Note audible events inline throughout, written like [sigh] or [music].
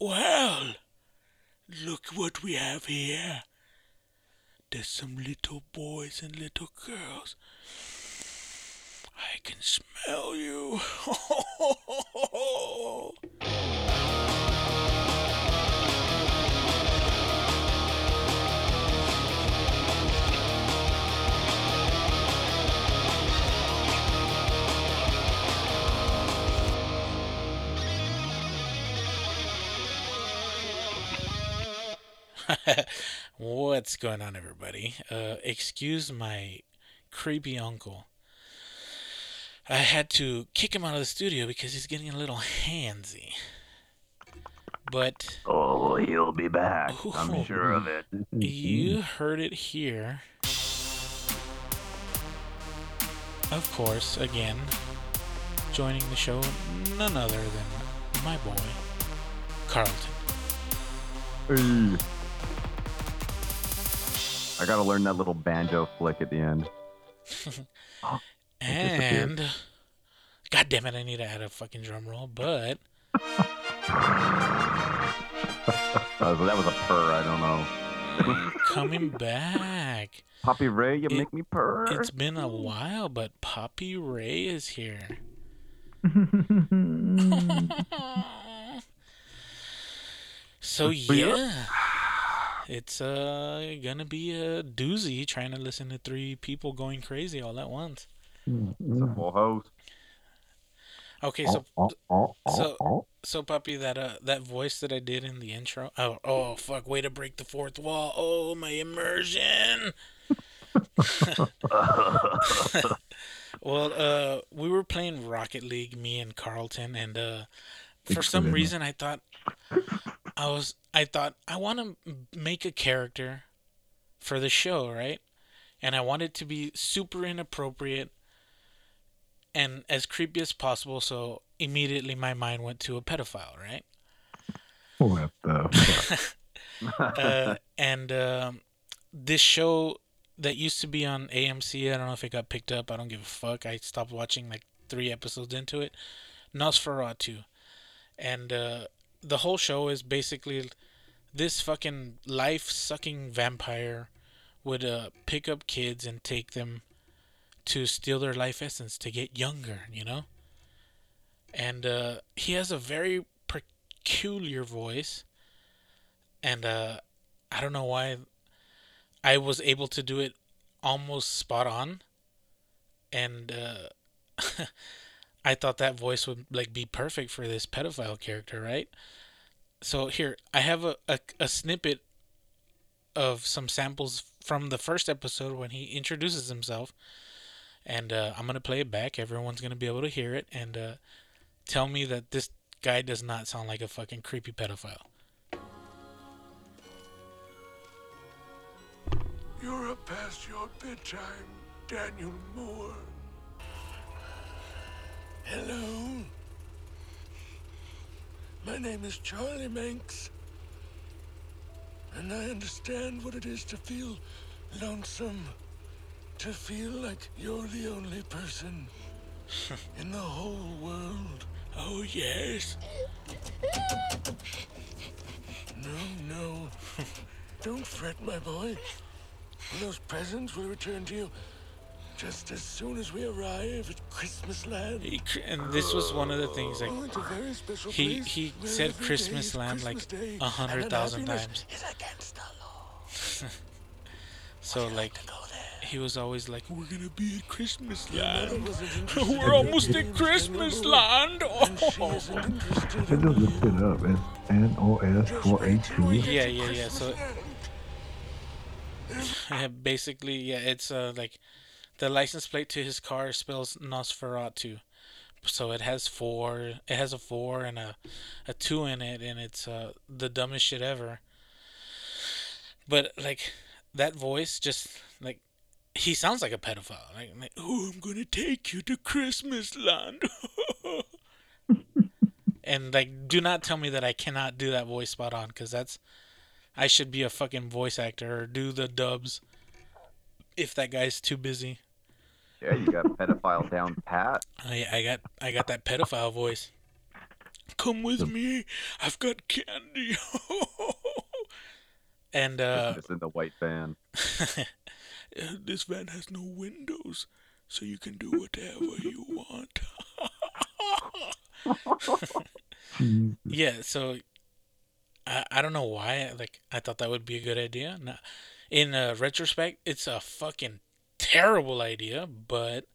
Well, look what we have here. There's some little boys and little girls. I can smell you. [laughs] Oh, [laughs] What's going on, everybody? Uh, excuse my creepy uncle. I had to kick him out of the studio because he's getting a little handsy. But Oh, he'll be back. Ooh. I'm sure of it. you heard it here. Of course, again, joining the show, none other than my boy, Carlton. Hey. I gotta learn that little banjo flick at the end. [laughs] Oh. And God damn it, I need to add a fucking drum roll, but [laughs] Uh, that was a purr. I don't know. [laughs] coming back. Poppy Ray, you It- make me purr. It's been a while, but Poppy Ray is here. so Good for you. yeah, it's uh gonna be a doozy trying to listen to three people going crazy all at once. It's a full house. Okay, so so so puppy that uh that voice that I did in the intro. Oh oh fuck! Way to break the fourth wall. Oh my immersion. [laughs] Well, uh, we were playing Rocket League, me and Carlton, and uh, for some reason I thought I was I thought I want to make a character for the show, right? And I want it to be super inappropriate and as creepy as possible. So immediately my mind went to a pedophile, right? What the [laughs] fuck? uh, and um, this show that used to be on AMC, I don't know if it got picked up. I don't give a fuck. I stopped watching like three episodes into it. Nosferatu, and uh, the whole show is basically this fucking life-sucking vampire would uh, pick up kids and take them to steal their life essence to get younger, you know. And uh, he has a very peculiar voice and uh, I don't know why I was able to do it almost spot on, and uh, [laughs] I thought that voice would like be perfect for this pedophile character, right? So here I have a, a, a snippet of some samples from the first episode when he introduces himself, and uh, I'm gonna play it back. Everyone's gonna be able to hear it and uh, tell me that this guy does not sound like a fucking creepy pedophile. You're up past your bedtime, Daniel Moore. Hello. My name is Charlie Manx. And I understand what it is to feel lonesome. To feel like you're the only person [laughs] in the whole world. Oh yes. No, no. [laughs] Don't fret, my boy. Those presents will return to you just as soon as we arrive at Christmas Land. He and this was one of the things like Oh, it's a very special he place he said every day Christmas land like Christmas Day, a hundred and thousand times. Is against the law. [laughs] So like To go there. he was always like, "We're gonna be at Christmas land. wasn't interested in [laughs] We're almost at dreams, Christmas land." Oh. isn't I in just [laughs] you. looked it up. It's N O S Just four wait eight till we two. get Yeah, yeah, yeah, so- Yeah, basically, yeah, it's uh like the license plate to his car spells Nosferatu. So it has four. It has a four and a a two in it, and it's uh the dumbest shit ever. But like that voice, just like he sounds like a pedophile. Like, like oh, I'm gonna take you to Christmas land. [laughs] and like, do not tell me that I cannot do that voice spot on, because that's I should be a fucking voice actor or do the dubs if that guy's too busy. Yeah, you got pedophile down pat. I I got I got that pedophile voice. Come with me. I've got candy. [laughs] and uh, It's in the white van. [laughs] this van has no windows, so you can do whatever you want. [laughs] Yeah, so I, I don't know why. Like I thought that would be a good idea. Now, in uh, retrospect, it's a fucking terrible idea, but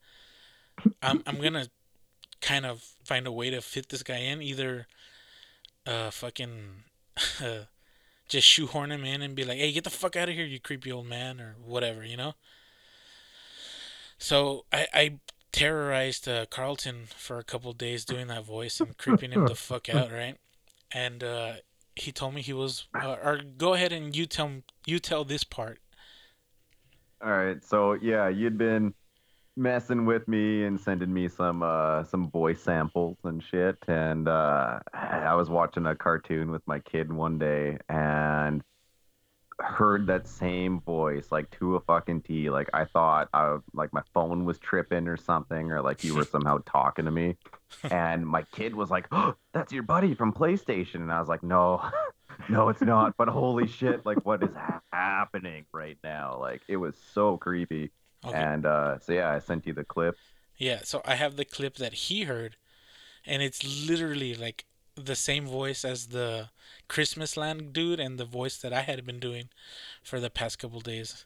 I'm I'm gonna kind of find a way to fit this guy in. Either uh fucking [laughs] uh, just shoehorn him in and be like, "Hey, get the fuck out of here, you creepy old man," or whatever, you know. So I I terrorized uh, Carlton for a couple days doing that voice and creeping him the fuck out, right? And uh, he told me he was. Uh, or go ahead and you tell you tell this part. All right, so yeah, you'd been messing with me and sending me some uh some voice samples and shit, and uh I was watching a cartoon with my kid one day and heard that same voice like to a fucking T. Like I thought I like my phone was tripping or something, or like you were [laughs] somehow talking to me. And my kid was like, oh, [gasps] "That's your buddy from PlayStation," and I was like, "No." [laughs] No, it's not. But holy shit! Like, what is happening right now? Like, it was so creepy. Okay. And uh, so yeah, I sent you the clip. Yeah, so I have the clip that he heard, and it's literally like the same voice as the Christmas Land dude and the voice that I had been doing for the past couple days.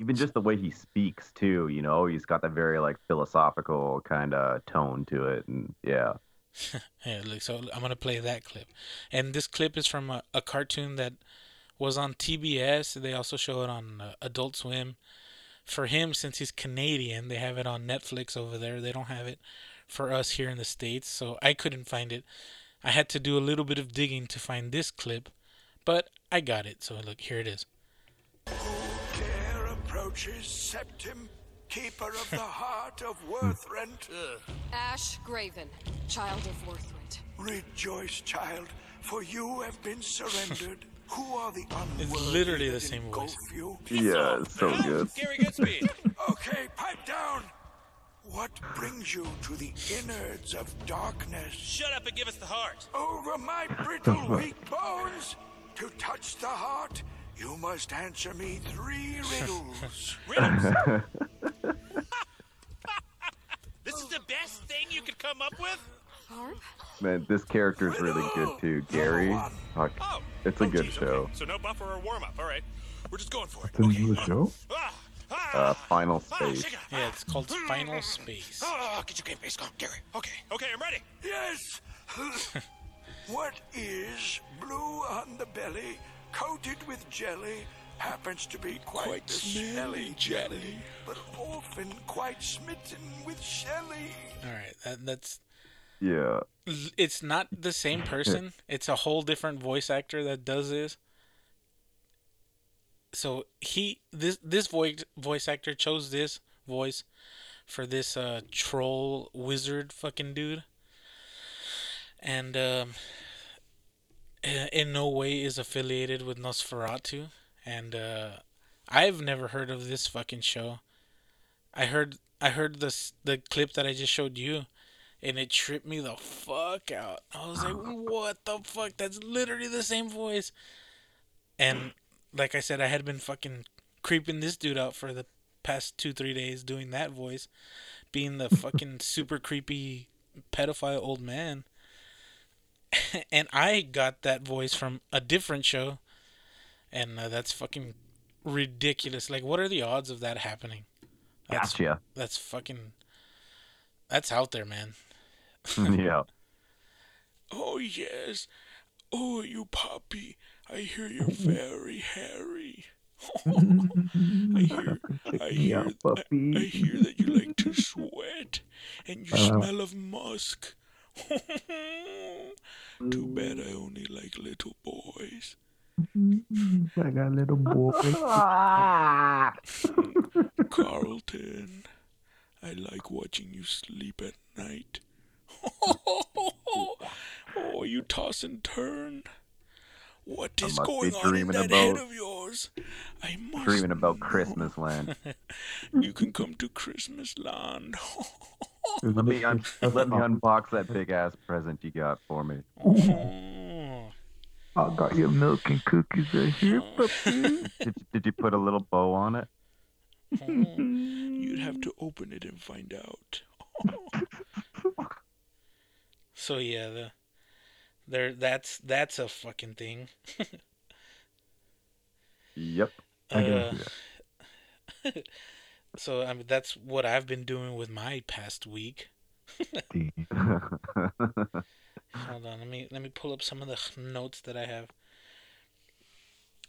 Even just the way he speaks too, you know, he's got that very like philosophical kind of tone to it, and yeah. [laughs] Yeah, look, so I'm gonna play that clip, and this clip is from a, a cartoon that was on TBS. They also show it on uh, Adult Swim. For him, since he's Canadian, they have it on Netflix over there. They don't have it for us here in the states, so I couldn't find it. I had to do a little bit of digging to find this clip, but I got it. So look, here it is. Dare approaches Septim, keeper of the heart of Worthrent? [laughs] Ash Graven, child of Worthrent. Rejoice, child, for you have been surrendered. [laughs] Who are the unworthy? It's literally the same voice. engulf You? Yeah, it's so good. Gary Goodspeed. [laughs] Okay, pipe down. What brings you to the innards of darkness? Shut up and give us the heart. Over my brittle, weak bones? To touch the heart, you must answer me three riddles. Riddles. this is the best thing you could come up with? Harp? Man, this character's really good too, Gary. Fuck, Oh. it's a Oh, good geez, show. Okay. So no buffer or warm up. All right. We're just going for it. It's into the show? Ah, ah, Uh, Final ah, Space. shake it up. Yeah, it's called Final Space. Oh, get your game face on, Gary. Okay, okay, I'm ready. Yes. [laughs] what is blue on the belly, coated with jelly, happens to be quite, Quite the smelly smelly jelly. jelly, but often quite smitten with Shelley. All right, that, that's Yeah. it's not the same person. [laughs] It's a whole different voice actor that does this. So he this this voice voice actor chose this voice for this uh troll wizard fucking dude. And um in no way is affiliated with Nosferatu and uh I've never heard of this fucking show. I heard I heard this the clip that I just showed you and it tripped me the fuck out. I was like, what the fuck? That's literally the same voice. And like I said, I had been fucking creeping this dude out for the past two, three days doing that voice, being the fucking [laughs] super creepy pedophile old man. [laughs] and I got that voice from a different show, and uh, that's fucking ridiculous. Like, what are the odds of that happening? That's Gotcha. that's fucking. That's out there, man. [laughs] yeah. Oh, yes. Oh, you puppy. I hear you're [laughs] very hairy. [laughs] I hear, I hear, I. I hear that you like to sweat and you Uh. smell of musk. Too bad I only like little boys. Mm-hmm. [laughs] I got a little boy. [laughs] Carlton, I like watching you sleep at night. [laughs] oh, you toss and turn. What I is must be going on in dreaming that head of yours? I must Dreaming about know. Christmas land. You can come to Christmas land. Let me un- let me unbox that big ass present you got for me. Oh. Oh. I got your milk and cookies right here, puppy. [laughs] Did you, did you put a little bow on it? You'd have to open it and find out. [laughs] so yeah, the there that's that's a fucking thing. Yep. I Uh, that. [laughs] so I mean that's what I've been doing with my past week. Hold on, let me let me pull up some of the notes that I have.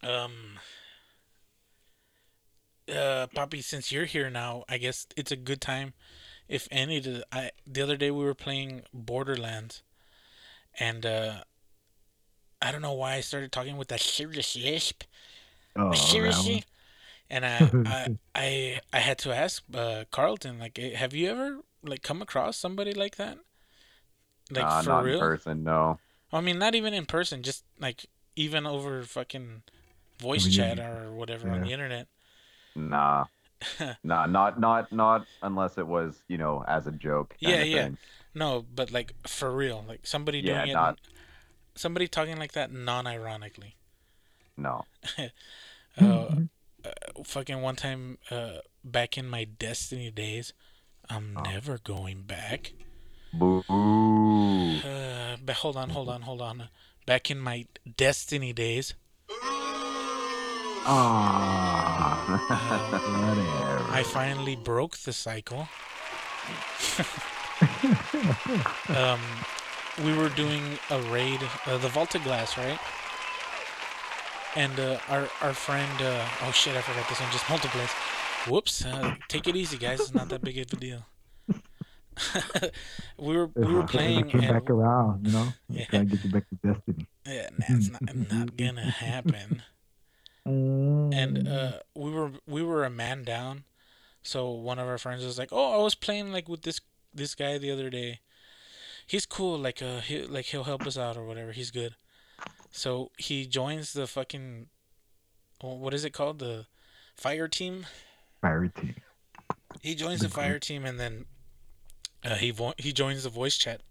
Um uh Poppy, since you're here now, I guess it's a good time if any to I the other day we were playing Borderlands and uh I don't know why I started talking with that serious lisp. Oh, Seriously? And I, I [laughs] I I had to ask uh Carlton like have you ever like come across somebody like that? Like Nah, for not real? in person, no. I mean, not even in person, just like even over fucking voice mean, chat or whatever on the internet. Nah. [laughs] nah, not not not unless it was, you know, as a joke. Yeah, yeah. thing. No, but like for real, like somebody Yeah, doing it, not- somebody talking like that non-ironically. No. [laughs] Uh, uh, fucking one time, uh, back in my Destiny days, I'm Oh. never going back. Boo. Uh, [sighs] but hold on, hold on, hold on. Back in my Destiny days, Ah, [laughs] whatever. I finally broke the cycle. [laughs] um, we were doing a raid, uh, the Vault of Glass, right? And uh, our our friend, uh, oh shit, I forgot this one. Just multiplays. Whoops. Uh, take it easy, guys. It's not that big of a deal. [laughs] we were we were playing, Came and back around, you know. Yeah. Trying to get you back to Destiny. yeah, that's not [laughs] not gonna happen. and uh, we were we were a man down. So one of our friends was like, "Oh, I was playing like with this this guy the other day. He's cool. Like uh, he like he'll help us out or whatever. He's good." So he joins the fucking, what is it called? The fire team. Fire team. He joins the fire team and then uh, he vo- he joins the voice chat.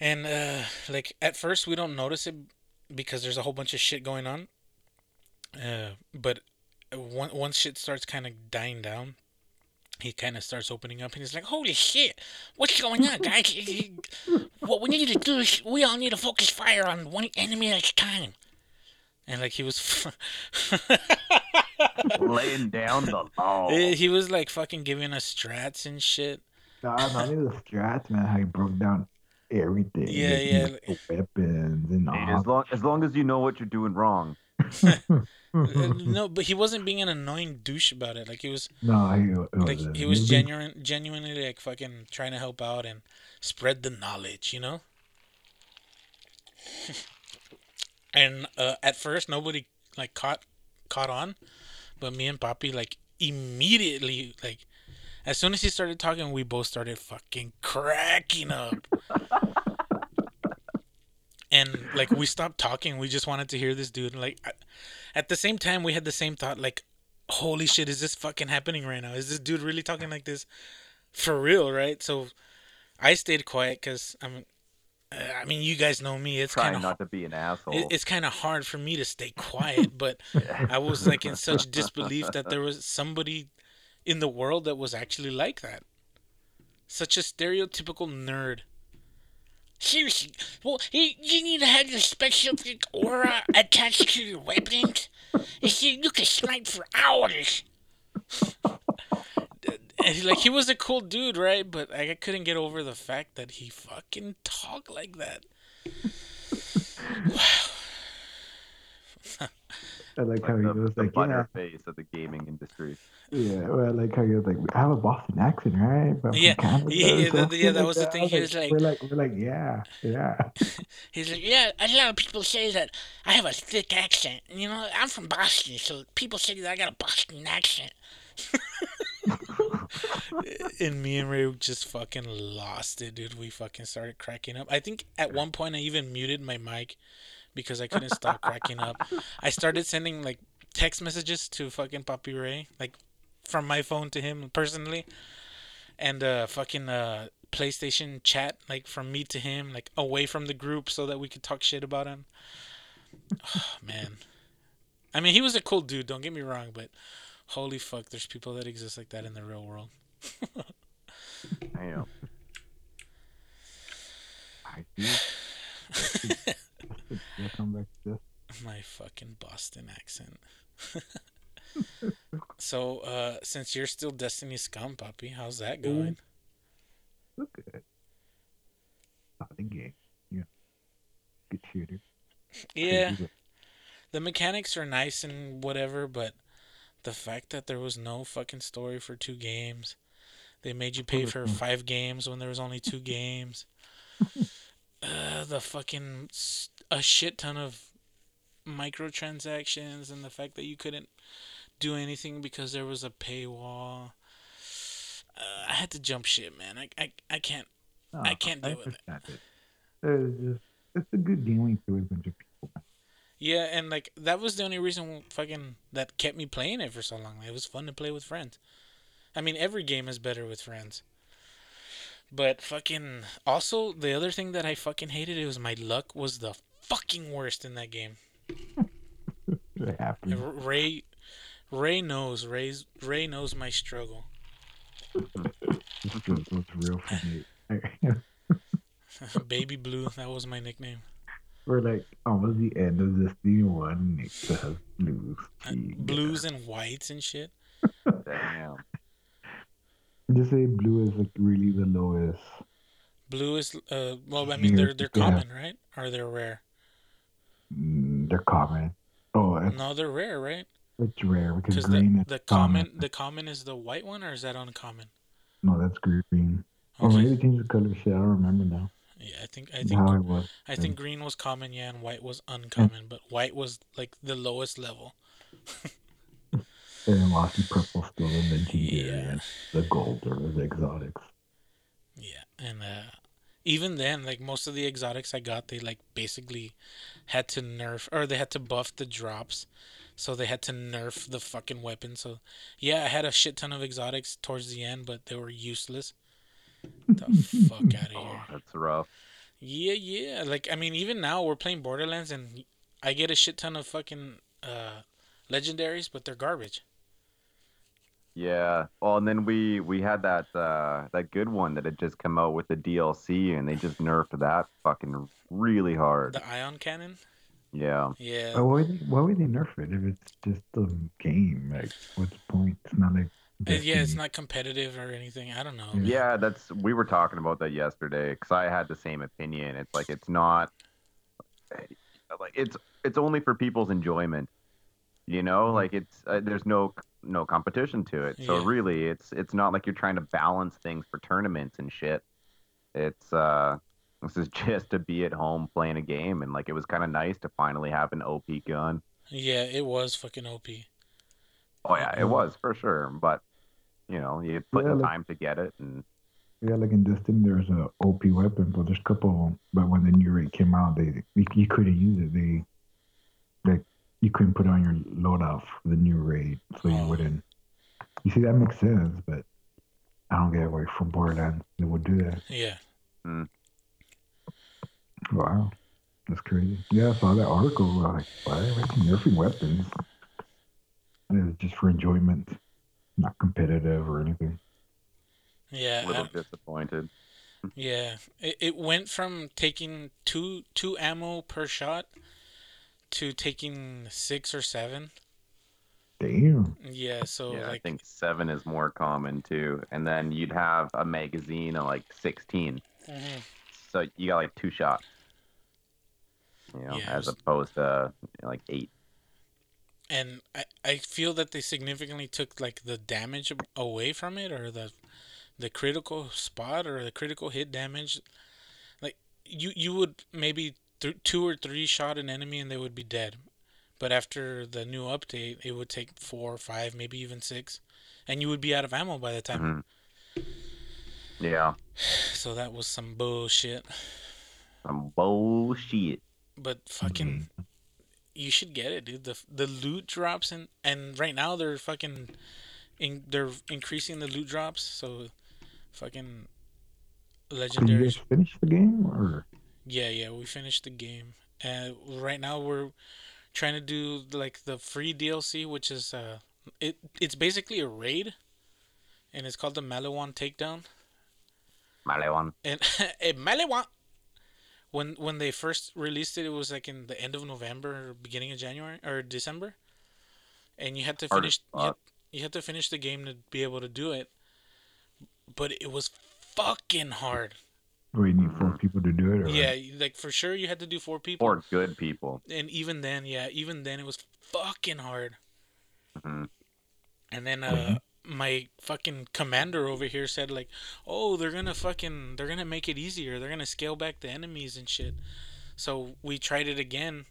And uh, like at first we don't notice it because there's a whole bunch of shit going on. Uh, but once once shit starts kind of dying down, he kind of starts opening up and he's like, "Holy shit, what's going on, guys? [laughs] what we need to do is we all need to focus fire on one enemy at a time." And like he was, [laughs] [laughs] Laying down the law. He was like fucking giving us strats and shit. Nah, not even the strats, man. How he broke down everything. Yeah, like, yeah, like, weapons and all. as long as long as you know what you're doing wrong. [laughs] [laughs] No, but he wasn't being an annoying douche about it. Like he was, no, he, it was like a he was genuine, genuinely like fucking trying to help out and spread the knowledge, you know. [laughs] and uh, at first, nobody like caught caught on, but me and Poppy like immediately like as soon as he started talking, we both started fucking cracking up. and like we stopped talking, we just wanted to hear this dude. Like at the same time, we had the same thought. Like, holy shit, is this fucking happening right now? Is this dude really talking like this for real? Right? So I stayed quiet because I'm. I mean, you guys know me. It's kind of not to be an asshole. it, it's kind of hard for me to stay [laughs] quiet, but I was like in such disbelief that there was somebody in the world that was actually like that. Such a stereotypical nerd. Seriously, well, you, you need to have your specific aura attached to your weapons. You see, you can snipe for hours. And he, like he was a cool dude, right? But I couldn't get over the fact that he fucking talked like that. wow. I like like how he the, was the like, yeah, face of the gaming industry. yeah. Well, I like how he was like, I have a Boston accent, right? But Yeah, Canada, yeah, yeah, that- yeah, that was the I thing. He was like- we're like, we're like, yeah, yeah. [laughs] He's like, yeah, a lot of people say that I have a thick accent. You know, I'm from Boston, so people say that I got a Boston accent. [laughs] and me and Ray just fucking lost it, dude. We fucking started cracking up. I think at one point I even muted my mic because I couldn't stop cracking up. I started sending like text messages to fucking Poppy Ray, like from my phone to him personally. and uh fucking uh PlayStation chat like from me to him, like away from the group, so that we could talk shit about him. Oh, [sighs] man, I mean, he was a cool dude. Don't get me wrong, but holy fuck, there's people that exist like that in the real world. Damn. [laughs] I see. Yeah, come back to this. My fucking Boston accent. [laughs] so, uh, since you're still Destiny scum, puppy, how's that going? Look good. Solid game. Yeah. Good shooter. Yeah, the mechanics are nice and whatever, but the fact that there was no fucking story for two games, they made you pay for five games when there was only two games. [laughs] uh, the fucking a shit ton of microtransactions and the fact that you couldn't do anything because there was a paywall. Uh, I had to jump shit, man. I I, I can't. I can't deal with it. it. It's just it's a good dealing to a bunch of. Yeah, and like that was the only reason fucking that kept me playing it for so long. It was fun to play with friends. I mean, every game is better with friends. But fucking also the other thing that I fucking hated it was my luck was the fucking worst in that game. [laughs] Ray Ray knows Ray's Ray knows my struggle. [laughs] This was what's real. [laughs] Baby Blue, that was my nickname. We're like almost the end of this new one. It has blues. Uh, Blues and whites and shit. Damn. Just say blue is like really the lowest. Blue is uh well I mean they're they're Yeah. common, right? Or they're rare. Mm, they're common. Oh, No, they're rare, right? it's rare because Because green the, is the common. common the common is the white one or is that uncommon? No, that's green. Or Okay. maybe change the color. Shit, I don't remember now. Yeah, I think I How think it was. I think green was common, yeah, and white was uncommon, but white was like the lowest level. [laughs] And and purple still in the Yeah. and the gold or the exotics. Yeah, and uh, even then, like most of the exotics I got, they like basically had to nerf or they had to buff the drops, so they had to nerf the fucking weapon. So yeah, I had a shit ton of exotics towards the end, but they were useless. The fuck out of [laughs] Oh, here. that's rough. Yeah, yeah. Like I mean, even now we're playing Borderlands, and I get a shit ton of fucking uh, legendaries, but they're garbage. Yeah. Well, and then we we had that uh that good one that had just come out with the DLC, and they just nerfed that fucking really hard. The ion cannon. Yeah. Yeah. But why would they, why would they nerf it if it's just a game? Like, what's the point? It's not like. Yeah, it's not competitive or anything. I don't know. Yeah. man. Yeah, that's we were talking about that yesterday because I had the same opinion. It's like it's not like it's it's only for people's enjoyment. You know, like it's uh, there's no no competition to it. So Yeah. really, it's it's not like you're trying to balance things for tournaments and shit. It's uh this is [laughs] just to be at home playing a game and like it was kind of nice to finally have an OP gun. Yeah, it was fucking OP. Oh yeah, it was for sure, but you know, you put Yeah, in like- time to get it and Yeah, like in Destiny, there's a OP weapon, but there's a couple of them. But when the new raid came out, they you, you couldn't use it. They like you couldn't put on your loadout for the new raid, so you wouldn't. You see, that makes sense, but I don't get away from Borderlands they would do that. Yeah. Hmm. Wow, that's crazy. Yeah, I saw that article. I was like, why are they nerfing weapons? And it's just for enjoyment, not competitive or anything. Yeah. a little I- disappointed. yeah. It, it went from taking two two ammo per shot to taking six or seven. Damn. Yeah. So yeah, I think seven is more common too. And then you'd have a magazine of like 16. mhm. So you got like two shots. You know, Yeah, as was- opposed to like eight. And I, I feel that they significantly took like the damage away from it or the the critical spot or the critical hit damage. Like you you would maybe th- two or three shot an enemy and they would be dead. But after the new update it would take four or five maybe even six. And you would be out of ammo by the time. Mhm. Yeah, [sighs] so that was some bullshit. Some bullshit. but fucking you should get it dude the the loot drops and and right now they're fucking in, they're increasing the loot drops so Fucking legendary. Did you guys finish the game or? Yeah, yeah, we finished the game, and right now we're trying to do like the free DLC, which is uh, it it's basically a raid, and it's called the Maliwan Takedown. Malewan. And [laughs] a Maliwan. When when they first released it, it was like in the end of November, or beginning of January or December, and you had to finish. You had, you had to finish the game to be able to do it, but it was fucking hard. Or you need Mm-hmm. four people to do it? Or Yeah, like for sure you had to do four people. Four good people. and even then, yeah, even then it was fucking hard. Mhm. And then uh my fucking commander over here said like, "Oh, they're going to fucking they're going to make it easier. They're going to scale back the enemies and shit." So we tried it again.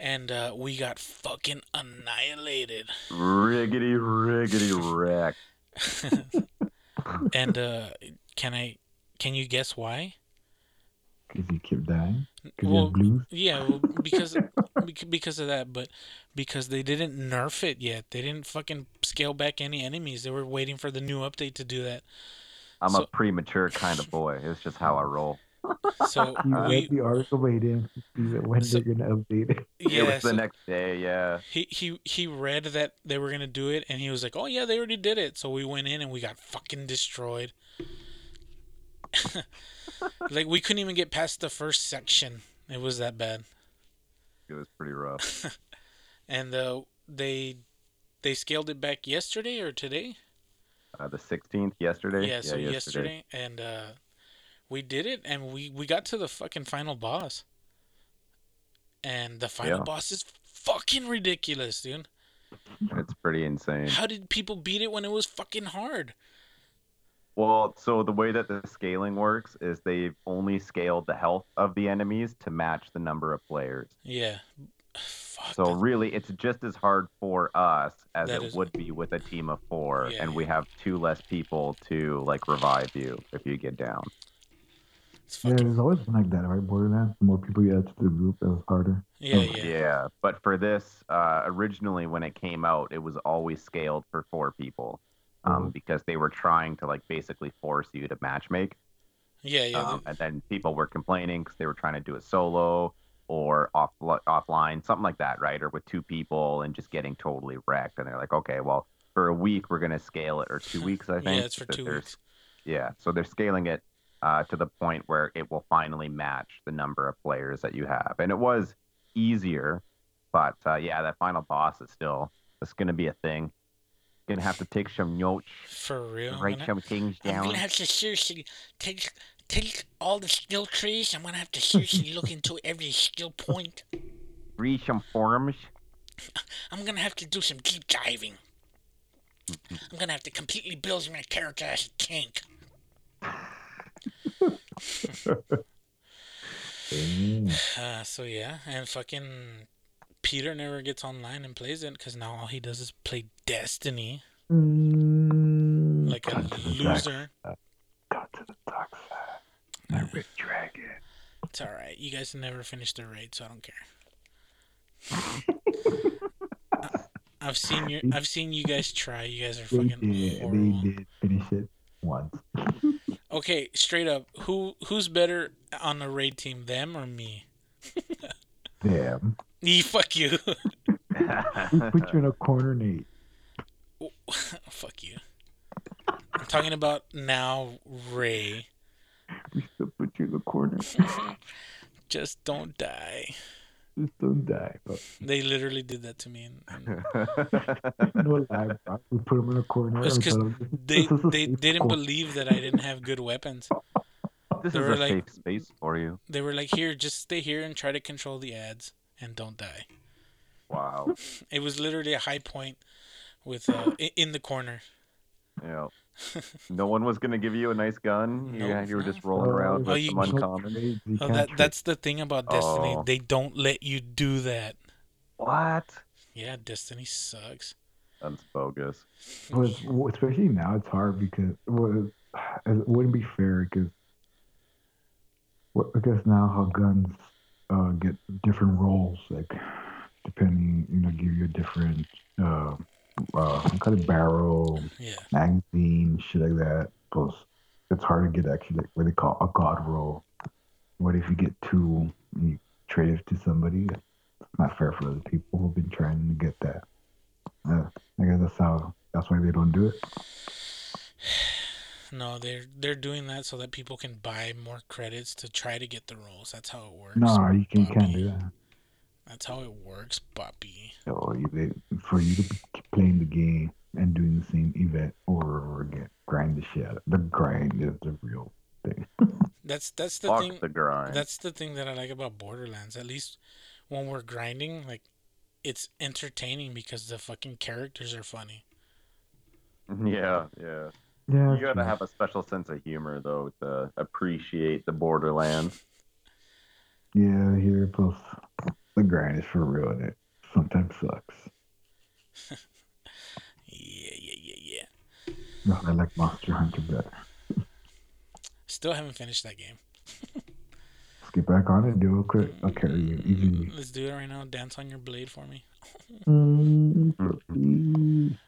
And uh, we got fucking annihilated. Riggedy, riggedy wreck. [laughs] [laughs] And uh can I can you guess why? Because you keep dying? Because Well, you're blues? Yeah, well, because because of that, but because they didn't nerf it yet. They didn't fucking scale back any enemies. They were waiting for the new update to do that. I'm So- a premature kind of [laughs] boy. It's just how I roll. So [laughs] You read we the article right in to see that when So- they're going to update it. it yeah, was the next day, yeah. he he he read that they were gonna do it, and he was like, "Oh yeah, they already did it." So we went in and we got fucking destroyed. [laughs] [laughs] like we couldn't even get past the first section. It was that bad. It was pretty rough. [laughs] And uh, they they scaled it back yesterday or today. Uh, the 16th, yesterday? Yeah, so yesterday. and uh, we did it, and we we got to the fucking final boss. And the final Yeah. boss is fucking ridiculous, dude. It's pretty insane. How did people beat it when it was fucking hard? Well, so the way that the scaling works is they've only scaled the health of the enemies to match the number of players. Yeah. Fuck. So that- really, it's just as hard for us as That it is- would be with a team of four, Yeah, and we have two less people to like revive you if you get down. it's Yeah, fucking, it's always been like that, right? Borderlands. The more people you add to the group, it was harder. yeah, yeah, Yeah, but for this, uh, originally when it came out, it was always scaled for four people, um, Mhm. because they were trying to like basically force you to matchmake. yeah, yeah. um, and then people were complaining because they were trying to do it solo or off offline, something like that, right? Or with two people and just getting totally wrecked. And they're like, okay, well, for a week we're gonna scale it, or two [laughs] weeks, I yeah, think. it's for two weeks. Yeah, so they're scaling it uh, to the point where it will finally match the number of players that you have, and it was easier, but uh, yeah, that final boss is still it's gonna be a thing. Gonna have to take some notes, For real. Write gonna- some things down. I'm gonna have to seriously take take all the skill trees. I'm gonna have to seriously [laughs] look into every skill point. Read some forums. [laughs] I'm gonna have to do some deep diving. I'm gonna have to completely build my character as a tank. Uh, [laughs] [sighs] [sighs] so yeah, and fucking Peter never gets online and plays it because now all he does is play Destiny Mm, like a cut to the dark- loser. Cut to the dark side. My red dragon. It's all right. You guys never finished the raid, so I don't care. I- [laughs] I've seen your I've seen you guys try. You guys are fucking did. horrible. They did finish it once. [laughs] Okay, straight up, who who's better on the raid team, them or me? Damn. Ye fuck you. We [laughs] put you in a corner, Nate. [laughs] fuck you. I'm talking about now Ray. We still put you in the corner. [laughs] Just don't die. Just don't die. But They literally did that to me. And, and no lie, bro. We put him in a corner. It's and 'cause tell him, "This is- they this is a they didn't corner." believe that I didn't have good weapons. this They is were a like- safe space for you. They were like, "Here, just stay here and try to control the ads and don't die." Wow. [laughs] It was literally a high point with uh, [laughs] in the corner. Yeah. [laughs] No one was gonna give you a nice gun. No, yeah, you were just rolling around Oh, with you- some uncommon. Oh, that that's the thing about Destiny. Oh. They don't let you do that. What? Yeah, Destiny sucks. That's bogus. Well, especially now, it's hard because well, it [sighs] wouldn't be fair because well, I guess now how guns uh, get different roles, like depending, you know, give you a different uh, uh, kind of barrel, Yeah. magazine, shit like that. suppose it's hard to get actually like what they call a god roll. What if you get two and you trade it to somebody? It's not fair for other people who've been trying to get that. Uh, I guess that's how. That's why they don't do it. No, they're they're doing that so that people can buy more credits to try to get the roles. That's how it works. No, you, can, can't do that. That's how it works, Bobby. So you, they, for you to be playing the game and doing the same event over and over again, grind the shit. out. The grind is the real thing. [laughs] That's that's the Fuck thing. the grind. That's the thing that I like about Borderlands. At least when we're grinding, like it's entertaining because the fucking characters are funny. [laughs] yeah, yeah. Yeah, You gotta have a special sense of humor though to appreciate the Borderlands. Yeah, here plus the grind is for real and it sometimes sucks. [laughs] Yeah, yeah, yeah, yeah. No, I like Monster Hunter better. Still haven't finished that game. [laughs] Let's get back on it, do a quick. I'll carry you easily. Let's do it right now. Dance on your blade for me. [laughs] Mm-hmm. Mm-hmm. Mm,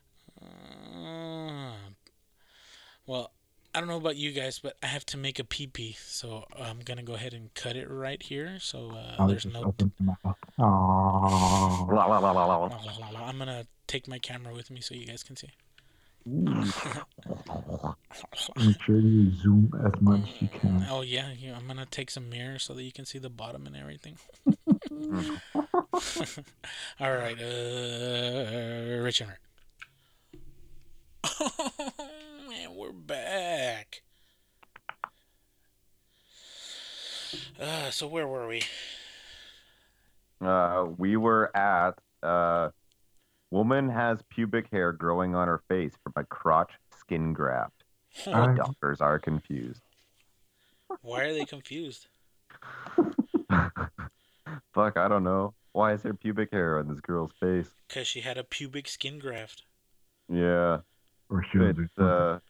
Uh, well, I don't know about you guys, but I have to make a pee pee, so I'm gonna go ahead and cut it right here. So uh, there's no. open my mouth. Aww. La, la, la, la, la. La, la, la, la. I'm gonna take my camera with me so you guys can see. [laughs] Make sure you zoom as much as you can. Oh yeah, yeah. I'm gonna take some mirrors so that you can see the bottom and everything. [laughs] [laughs] All right, uh, Rich and we're back. Uh, so where were we? Uh, we were at uh, woman has pubic hair growing on her face from a crotch skin graft. I- Doctors are confused. Why are they confused? [laughs] Fuck, I don't know. Why is there pubic hair on this girl's face? Because she had a pubic skin graft. Yeah, Or should it's uh,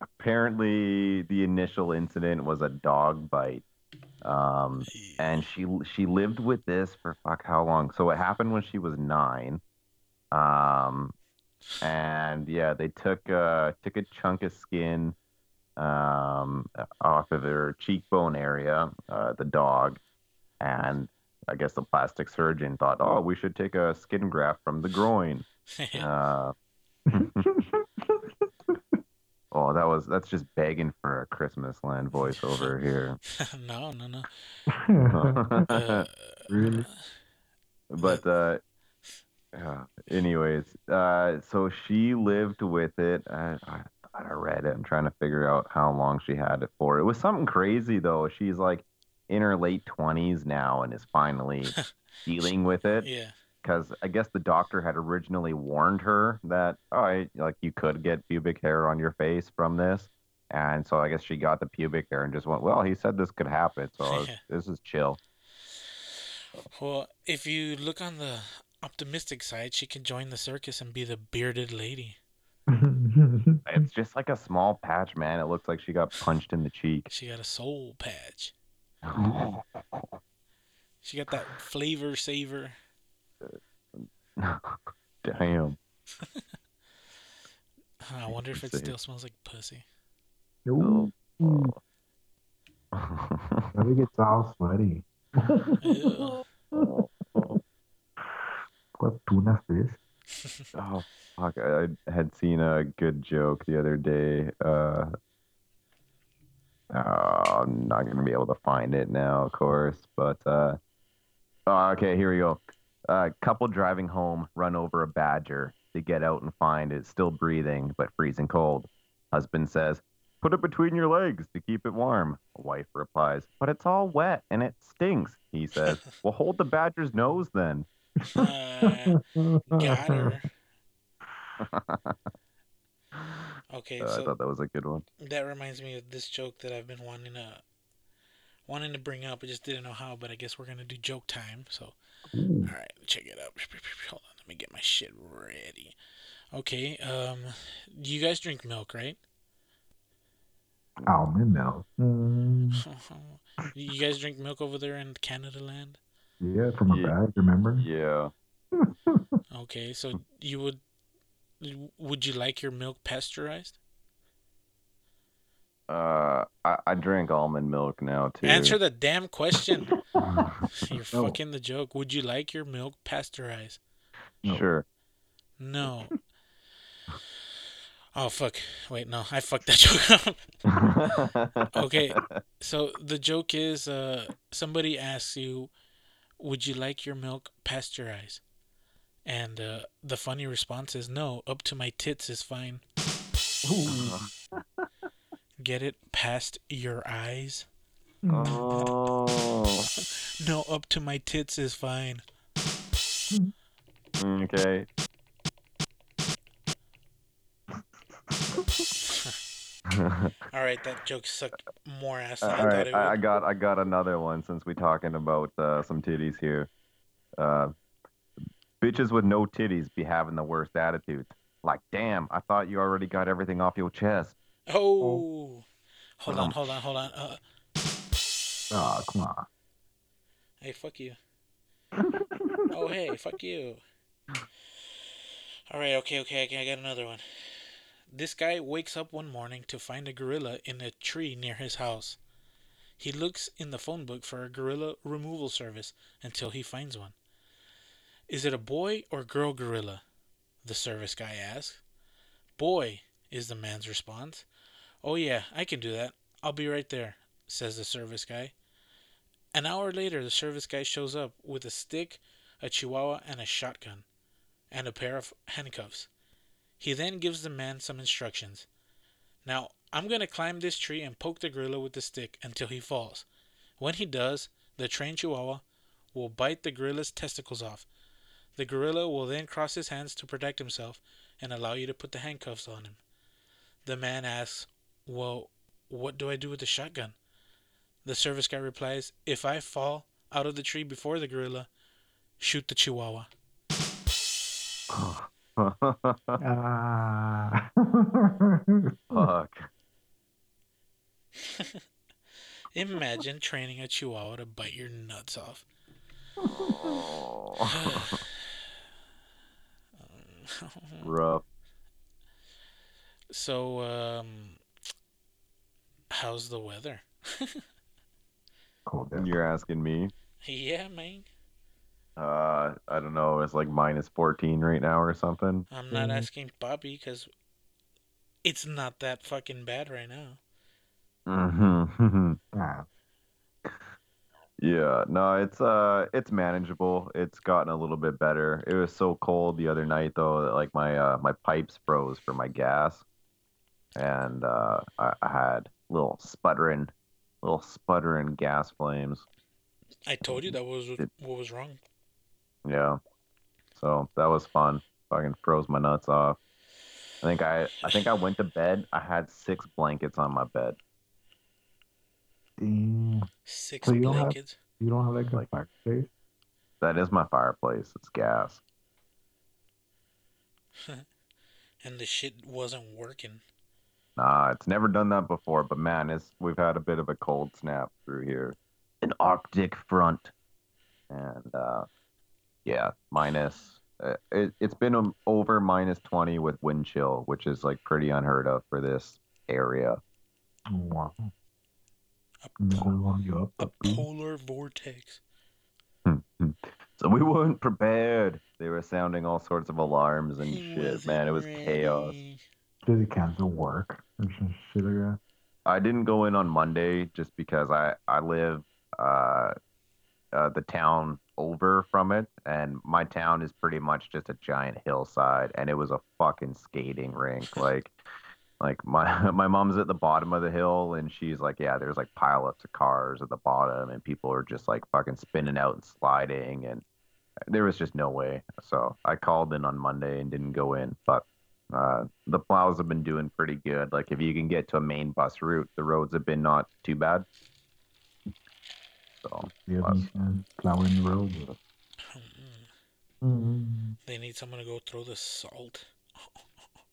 apparently the initial incident was a dog bite. Um, and she she lived with this for fuck how long? So it happened when she was nine. Um, and yeah, they took uh took a chunk of skin um off of her cheekbone area, uh, the dog, and I guess the plastic surgeon thought, oh, we should take a skin graft from the groin. [laughs] Uh, [laughs] oh, that was that's just begging for a Christmas land voiceover here. [laughs] no, no, no. Uh, [laughs] Uh, really? but uh yeah, anyways uh so she lived with it I, I thought i read it i'm trying to figure out how long she had it for it was something crazy though she's like in her late 20s now and is finally [laughs] dealing with it yeah. Because i guess the doctor had originally warned her that oh I, like you could get pubic hair on your face from this and so i guess she got the pubic hair and just went well he said this could happen so this is chill Well, if you look on the optimistic side, she can join the circus and be the bearded lady. [laughs] It's just like a small patch, man. It looks like she got punched in the cheek. She got a soul patch. [laughs] She got that flavor saver. [laughs] Damn. [laughs] I wonder if it still smells like pussy. Ooh, Let me get all sweaty. [laughs] What tuna fish? oh fuck! I I had seen a good joke the other day. Uh, oh, I'm not gonna be able to find it now, of course. But uh, oh, okay, here we go. Uh, couple driving home run over a badger. They get out and find it's still breathing but freezing cold. Husband says, "Put it between your legs to keep it warm." Wife replies, "But it's all wet and it stinks." He says, [laughs] "Well, hold the badger's nose then." Uh, [laughs] got her. [laughs] Okay, Uh, I thought that was a good one. that reminds me of this joke that I've been wanting to wanting to bring up. I just didn't know how, but I guess we're gonna do joke time. So, all right, check it out. Hold on, let me get my shit ready. Okay, um, you guys drink milk, right? Almond milk. Mm, [laughs] you guys drink milk over there in Canada land? yeah, from a Yeah. bag, remember? Yeah. [laughs] Okay, so you would would you like your milk pasteurized? Uh, I, I drink almond milk now too. Answer the damn question. [laughs] You're No. fucking the joke. Would you like your milk pasteurized? Sure. No. Oh fuck! Wait, no, I fucked that [laughs] joke up. Okay. So the joke is, uh, somebody asks you, "Would you like your milk pasteurized?" And uh, the funny response is, "No, up to my tits is fine." Get it past your eyes? Oh. [laughs] No, up to my tits is fine. Okay. [laughs] All right, that joke sucked more ass than I All thought right, it I, I got I got another one since we're talking about uh, some titties here. Uh, bitches with no titties be having the worst attitudes. Like, damn, I thought you already got everything off your chest. Oh, hold on, hold on, hold on. Uh, oh, come on. hey, fuck you. oh, hey, fuck you. All right, okay, okay, okay. I got another one. This guy wakes up one morning to find a gorilla in a tree near his house. He looks in the phone book for a gorilla removal service until he finds one. Is it a boy or girl gorilla? The service guy asks. Boy, is the man's response. Oh, yeah, I can do that. I'll be right there, says the service guy. An hour later, the service guy shows up with a stick, a chihuahua, and a shotgun, and a pair of handcuffs. He then gives the man some instructions. Now, I'm going to climb this tree and poke the gorilla with the stick until he falls. When he does, the trained chihuahua will bite the gorilla's testicles off. The gorilla will then cross his hands to protect himself and allow you to put the handcuffs on him. The man asks, Well, what do I do with the shotgun? The service guy replies, If I fall out of the tree before the gorilla, shoot the chihuahua. Ah. [laughs] Fuck. [laughs] Imagine training a chihuahua to bite your nuts off. Oh. [sighs] Rough. So, um, how's the weather? [laughs] Cold. You're asking me. yeah, man. Uh, I don't know. It's like minus 14 right now or something. I'm not Mhm. asking Bobby because it's not that fucking bad right now. [laughs] hmm Ah, Yeah, no, it's uh, it's manageable. It's gotten a little bit better. It was so cold the other night though that like my uh my pipes froze for my gas, and uh, I, I had little sputtering, little sputtering gas flames. I told you that was It- what was wrong. Yeah, so that was fun. Fucking froze my nuts off. I think I I think I went to bed. I had six blankets on my bed. damn. Six So you don't have- blankets. You don't have like a Like- fireplace? That is my fireplace. It's gas. [laughs] and the shit wasn't working. Nah, it's never done that before, but man, it's we've had a bit of a cold snap through here. An Arctic front. And uh yeah, minus uh, it, it's been um, over minus 20 with wind chill, which is like pretty unheard of for this area. Wow. A, And po- gonna warm you up. a polar vortex. [laughs] So we weren't prepared. They were sounding all sorts of alarms and He shit. Man, it was chaos. Did they cancel work or some shit like that? I didn't go in on Monday just because I I live uh, uh, the town over from it, and my town is pretty much just a giant hillside, and it was a fucking skating rink. [laughs] like, like my [laughs] my mom's at the bottom of the hill, and she's like, yeah, there's like pileups of cars at the bottom, and people are just like fucking spinning out and sliding, and there was just no way. So I called in on Monday and didn't go in, but uh, the plows have been doing pretty good. Like if you can get to a main bus route, the roads have been not too bad. So The other Plus. plowing the road. Mm. They need someone to go throw the salt.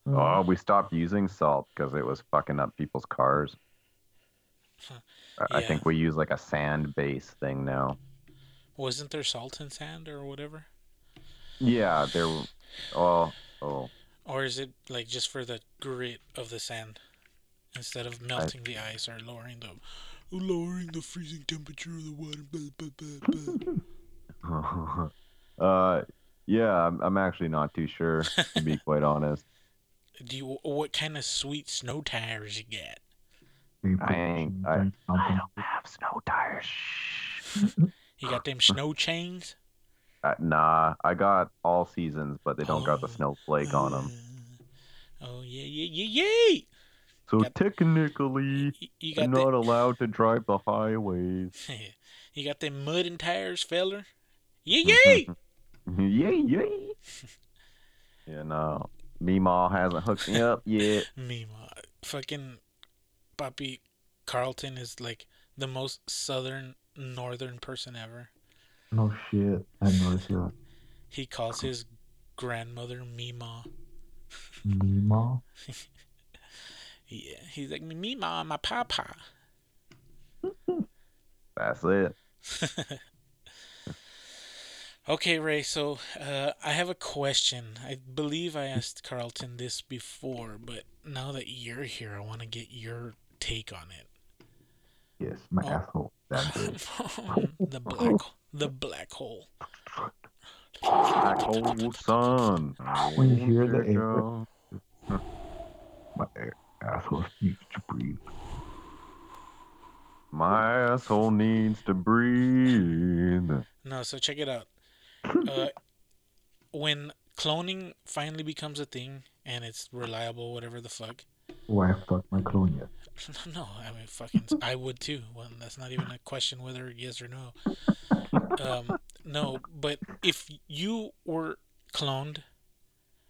oh, we stopped using salt because it was fucking up people's cars. Huh. I- I Yeah. think we use like a sand base thing now. Wasn't there salt and sand or whatever? Yeah, there. Oh, oh. Or is it like just for the grit of the sand instead of melting the ice or lowering the lowering the freezing temperature of the water. Blah, blah, blah, blah. [laughs] uh, yeah, I'm, I'm actually not too sure to be quite [laughs] honest. Do you what kind of sweet snow tires you get? I ain't. I, I don't have snow tires. You got them snow chains? Uh, nah, I got all seasons, but they don't got the Oh. snowflake on them. Oh yeah, yeah, yeah, yeah. So got- technically, You, you the, not allowed to drive the highways. [laughs] you got them mud and tires, feller. Yeah, yeah. [laughs] yay, yay. [laughs] yeah, no. Meemaw hasn't hooked me up yet. Mima, fucking Papi Carlton is like the most southern northern person ever. No shit. I noticed that. He calls his grandmother Mima. Mima. [laughs] Yeah, he's like Mima, my papa. [laughs] That's it. [laughs] Okay, Ray. So uh, I have a question. I believe I asked Carlton this before, but now that you're here, I want to get your take on it. Yes, my Oh. asshole. That's it. the black, the black hole. Black hole sun. When you hear the air- [laughs] My asshole needs to breathe. My asshole needs to breathe. No, so check it out. [laughs] Uh, when cloning finally becomes a thing and it's reliable, whatever the fuck. Why fuck my clone yet? [laughs] No, I mean, fucking, I would too. Well, that's not even a question whether yes or no. Um, no, but if you were cloned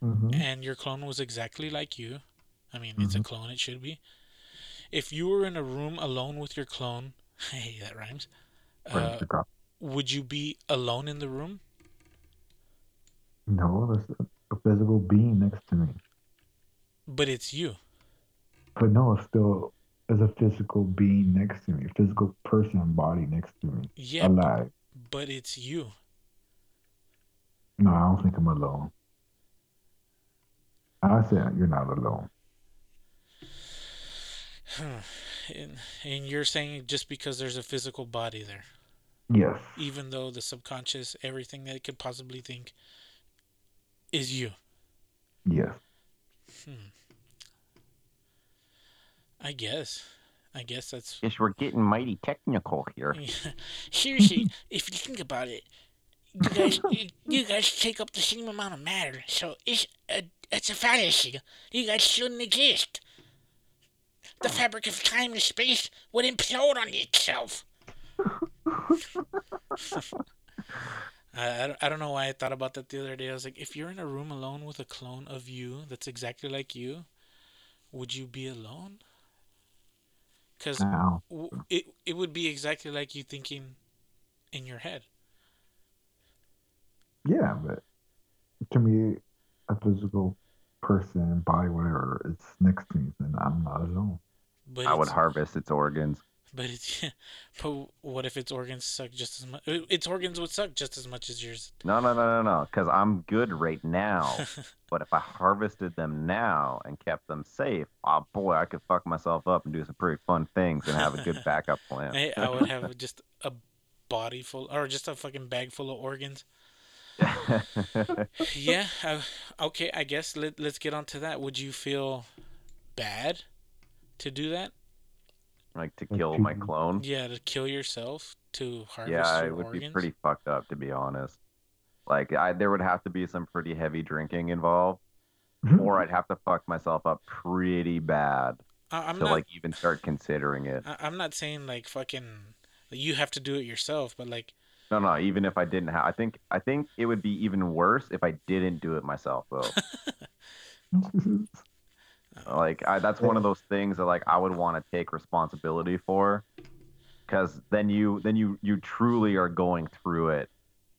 Mm-hmm. and your clone was exactly like you, I mean, it's a clone, it should be. If you were in a room alone with your clone, [laughs] hey, that rhymes. Uh, would you be alone in the room? no, there's a, a physical being next to me. But it's you. But no, it's still as a physical being next to me, a physical person body next to me, Yeah, alive. but it's you. No, I don't think I'm alone. I say you're not alone. [sighs] And, and you're saying just because there's a physical body there, Yes. even though the subconscious, everything that it could possibly think, is you. Yes. Hmm. I guess. I guess that's. Guess we're getting mighty technical here. [laughs] Seriously, if you think about it, you guys, you, you guys take up the same amount of matter, so it's a, it's a fallacy. You guys shouldn't exist. The fabric of time and space would implode on itself. [laughs] I, I don't know why I thought about that the other day. I was like, if you're in a room alone with a clone of you that's exactly like you, would you be alone? Because Now, it, it would be exactly like you thinking in your head. yeah, but to me, a physical person, body, whatever, it's next to me, then I'm not alone. But I would harvest its organs. But it's [laughs] but what if its organs suck just as much? Its organs would suck just as much as yours. No, no, no, no, no. Because I'm good right now. [laughs] but if I harvested them now and kept them safe, oh boy, I could fuck myself up and do some pretty fun things and have a good [laughs] backup plan. Hey, I would have just a body full, or just a fucking bag full of organs. Yeah. I, okay. I guess let let's get on to that. Would you feel bad to do that? Like to kill my clone. Yeah, to kill yourself to harvest Yeah, your it would organs. be pretty fucked up to be honest. Like I, there would have to be some pretty heavy drinking involved, [laughs] or I'd have to fuck myself up pretty bad I, I'm to not. like even start considering it. I, I'm not saying like fucking. You have to do it yourself, but like No, no. Even if I didn't have, I think I think it would be even worse if I didn't do it myself though. [laughs] [laughs] like I, that's one of those things that like I would want to take responsibility for, because then you then you you truly are going through it.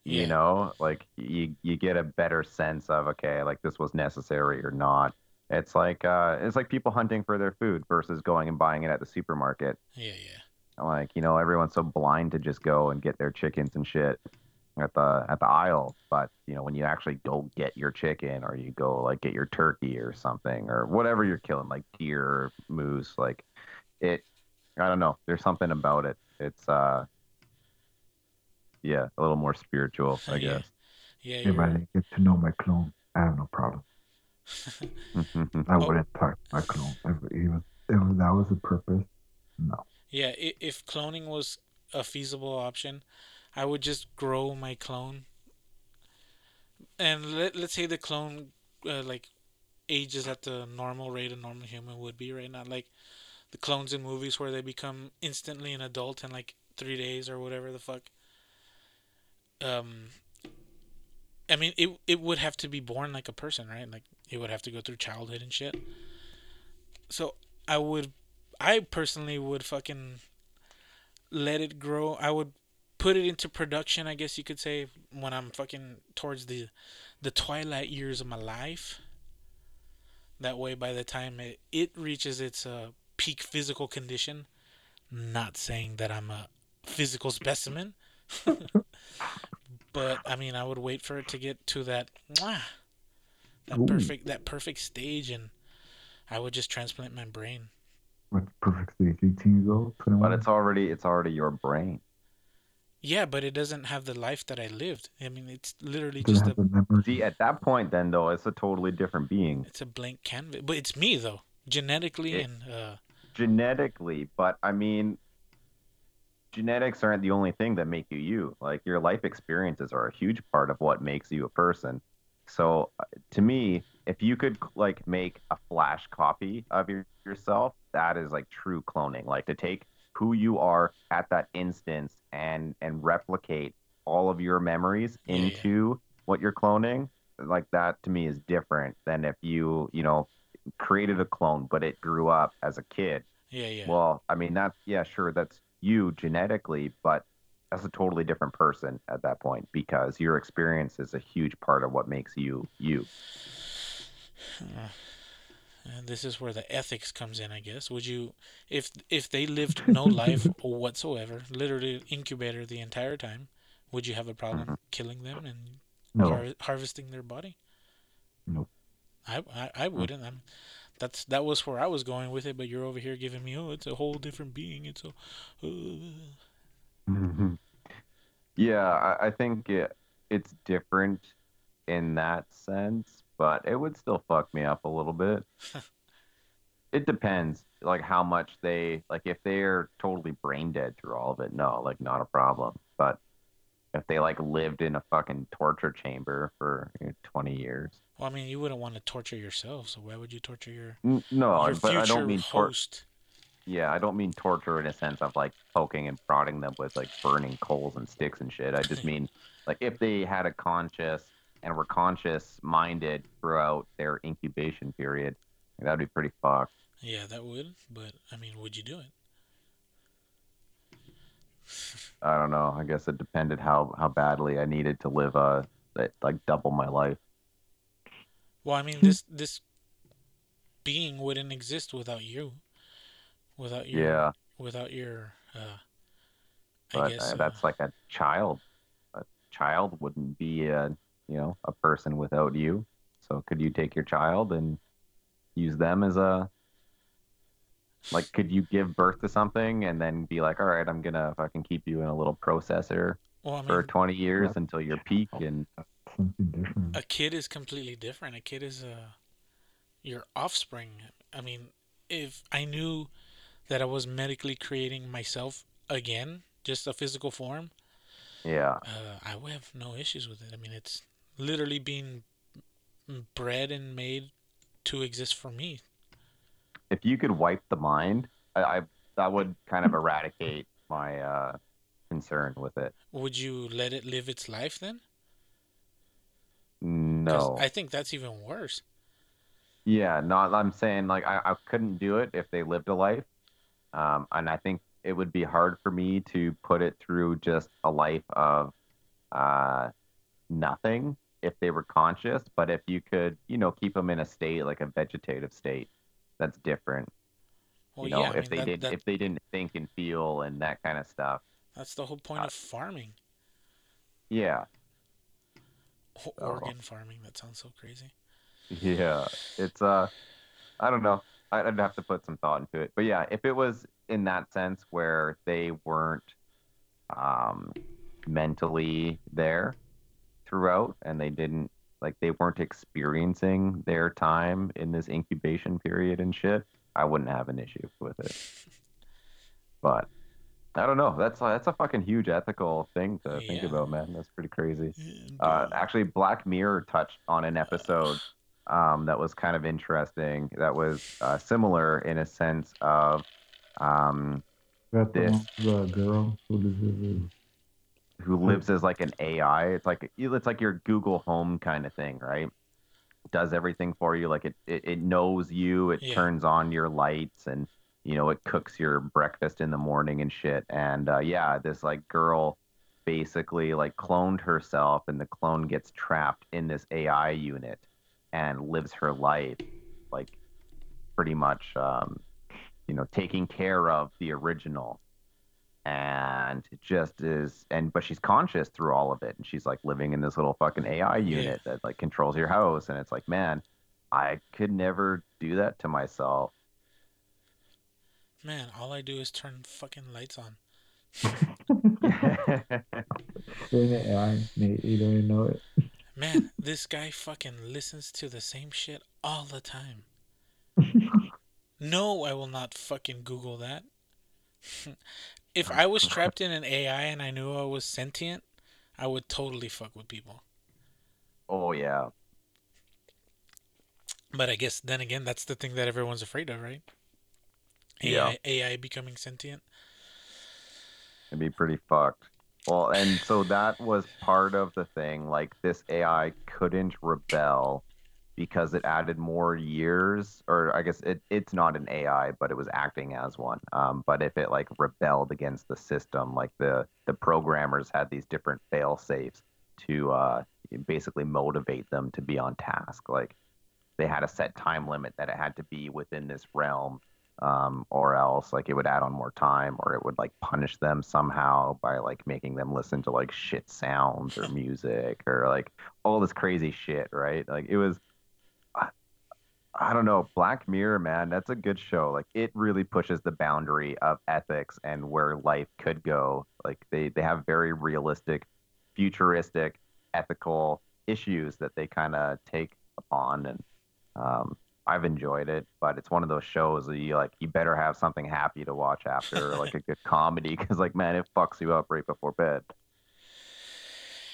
You Yeah. know, like you you get a better sense of okay, like this was necessary or not. It's like uh, it's like people hunting for their food versus going and buying it at the supermarket. yeah, yeah. Like you know, everyone's so blind to just go and get their chickens and shit. At the at the aisle. But you know, when you actually go get your chicken or you go like get your turkey or something or whatever you're killing, like deer or moose, like it. I don't know. There's something about it. It's uh, yeah, a little more spiritual, I Yeah. guess. Yeah, If you're, I didn't get to know my clone, I have no problem. [laughs] I Oh. wouldn't touch my clone. If he was, if that was the purpose, no. yeah. If cloning was a feasible option, I would just grow my clone. And let let's say the clone, uh, like, ages at the normal rate a normal human would be right now, like the clones in movies where they become instantly an adult in like three days or whatever the fuck. Um, I mean, it it would have to be born like a person, right? Like it would have to go through childhood and shit. So I would, I personally would fucking let it grow. I would put it into production, I guess you could say, when I'm fucking towards the the twilight years of my life. That way, by the time it, it reaches its uh, peak physical condition, not saying that I'm a physical specimen, [laughs] but I mean, I would wait for it to get to that mwah, that Ooh. perfect that perfect stage, and I would just transplant my brain. What's perfect stage? 18 years old, 21. But it's already it's already your brain. Yeah, but it doesn't have the life that I lived. I mean, it's literally it just a memory? See, at that point, then though, it's a totally different being. it's a blank canvas. But it's me though, genetically Yeah. and uh, genetically, but I mean, genetics aren't the only thing that make you you. Like your life experiences are a huge part of what makes you a person. So uh, to me, if you could like make a flash copy of your, yourself, that is like true cloning. Like to take who you are at that instance and and replicate all of your memories Yeah, yeah. into what you're cloning. Like that to me is different than if you, you know, created a clone, but it grew up as a kid. yeah, yeah. Well, I mean, that's, yeah, sure, that's you genetically, but that's a totally different person at that point because your experience is a huge part of what makes you you. [sighs] Uh, And this is where the ethics comes in, I guess. Would you, if if they lived no [laughs] life whatsoever, literally incubator the entire time, would you have a problem Mm-hmm. killing them and No. har- harvesting their body? No. I I, I wouldn't. I'm, that's that was where I was going with it, but you're over here giving me, oh, it's a whole different being. It's a, uh, Yeah, I, I think it, it's different in that sense, but it would still fuck me up a little bit. [laughs] it depends, like how much they like. If they're totally brain dead through all of it, no, like not a problem. But if they like lived in a fucking torture chamber for you know, twenty years, well, I mean, you wouldn't want to torture yourself, so why would you torture your no, your but I don't mean tor- host? Yeah, I don't mean torture in a sense of like poking and prodding them with like burning coals and sticks and shit. I just [laughs] mean like if they had a conscious and were conscious minded throughout their incubation period, that'd be pretty fucked. Yeah, that would. But I mean, would you do it? I don't know. I guess it depended how how badly I needed to live uh like double my life. Well, I mean, this this being wouldn't exist without you, without your Yeah, without your. Uh, I but guess uh, uh, that's like a child. A child wouldn't be a you know a person without you. So could you take your child and use them as a like could you give birth to something and then be like all right i'm gonna fucking keep you in a little processor well, I for 20 years Yeah. until your peak and a kid is completely different. A kid is uh, your offspring. I mean, if I knew that I was medically creating myself again, just a physical form, yeah uh, I would have no issues with it. I mean, it's literally being bred and made to exist for me. if you could wipe the mind i, I that would kind of eradicate my uh concern with it Would you let it live its life then? no I think that's even worse. Yeah, no, I'm saying like I, I couldn't do it if they lived a life, um, and I think it would be hard for me to put it through just a life of uh, nothing if they were conscious. But if you could, you know, keep them in a state like a vegetative state, that's different. Well, you know, yeah, I if mean, they that, did, that, if they didn't think and feel and that kind of stuff. that's the whole point uh, of farming. Yeah, O- Organ farming. That sounds so crazy. yeah. It's uh, I don't know. I- I'd have to put some thought into it. But yeah, if it was in that sense where they weren't um, mentally there throughout, and they didn't like they weren't experiencing their time in this incubation period and shit, I wouldn't have an issue with it. [laughs] But I don't know. That's that's a fucking huge ethical thing to think about, man. That's pretty crazy. And, Uh, uh, actually, Black Mirror touched on an episode um, that was kind of interesting. That was uh, similar in a sense of um, That the, This. the girl who lives who lives as like an AI. It's like it's like your Google Home kind of thing, right? Does everything for you. Like it, it, it knows you. It Yeah. turns on your lights and you know it cooks your breakfast in the morning and shit. And uh, yeah, this like girl basically like cloned herself, and the clone gets trapped in this AI unit and lives her life like pretty much um, you know taking care of the original and it just is and but she's conscious through all of it and she's like living in this little fucking AI unit that like controls your house and it's like man I could never do that to myself man, all I do is turn fucking lights on. in the AI. Nate, you don't even know it. Man, this guy fucking listens to the same shit all the time. [laughs] No, I will not fucking Google that. [laughs] if I was trapped in an AI and I knew I was sentient, I would totally fuck with people. oh yeah But I guess then again, that's the thing that everyone's afraid of, right? AI, Yeah. AI becoming sentient. it'd be pretty fucked well and so that was part of the thing like this AI couldn't rebel because it added more years or i guess it, it's not an ai but it was acting as one. Um, but if it like rebelled against the system like the the programmers had these different fail safes to uh, basically motivate them to be on task. Like they had a set time limit that it had to be within this realm um, or else like it would add on more time or it would like punish them somehow by like making them listen to like shit sounds or [laughs] music or like all this crazy shit right? Like it was I don't know. Black Mirror, man, that's a good show. Like it really pushes the boundary of ethics and where life could go. Like they they have very realistic, futuristic, ethical issues that they kind of take upon, and um, I've enjoyed it. But it's one of those shows that you like. You better have something happy to watch after, like a good comedy, [laughs] because like man, it fucks you up right before bed.